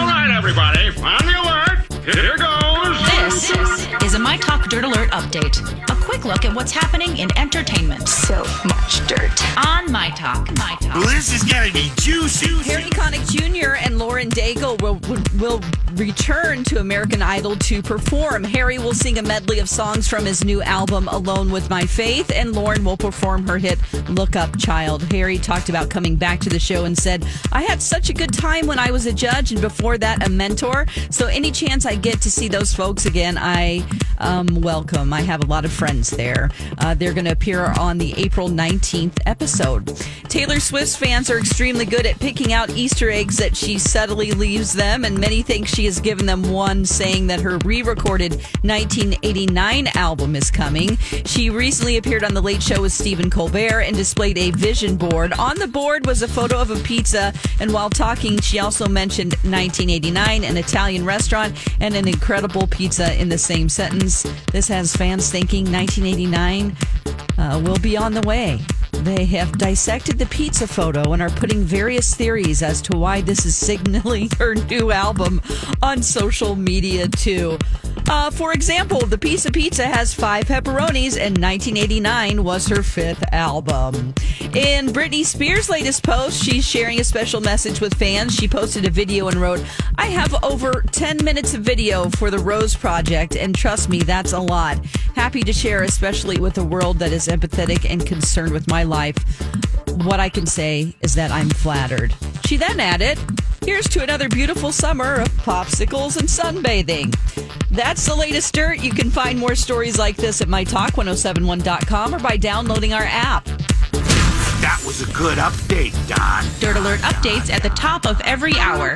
All right, everybody, on the alert. Here goes. This is a My Talk Dirt Alert update. A quick look at what's happening in entertainment. So much dirt. On My Talk. My Talk. Well, this is gonna be juicy. Harry Connick Jr. and Lauren Daigle will, will return to American Idol to perform. Harry will sing a medley of songs from his new album Alone with My Faith, and Lauren will perform her hit Look Up Child. Harry talked about coming back to the show and said, "I had such a good time when I was a judge, and before that, a mentor. So any chance I get to see those folks again, I um, welcome. I have a lot of friends there. Uh, they're going to appear on the April 19th episode. Taylor Swift's fans are extremely good at picking out Easter eggs that she subtly leaves them, and many think she has given them one, saying that her re recorded 1989 album is coming. She recently appeared on The Late Show with Stephen Colbert and displayed a vision board. On the board was a photo of a pizza, and while talking, she also mentioned 1989, an Italian restaurant, and an incredible pizza in the same sentence. This has fans thinking 1989 uh, will be on the way. They have dissected the pizza photo and are putting various theories as to why this is signaling her new album on social media, too. Uh, for example, the piece of pizza has five pepperonis, and 1989 was her fifth album. In Britney Spears' latest post, she's sharing a special message with fans. She posted a video and wrote, I have over 10 minutes of video for the Rose Project, and trust me, that's a lot. Happy to share, especially with a world that is empathetic and concerned with my life. What I can say is that I'm flattered. She then added, Here's to another beautiful summer of popsicles and sunbathing. That's the latest dirt. You can find more stories like this at mytalk1071.com or by downloading our app. That was a good update, Don. Dirt Alert updates at the top of every hour.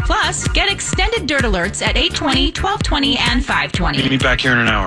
Plus, get extended Dirt Alerts at 820, 1220, and 520. Meet me back here in an hour.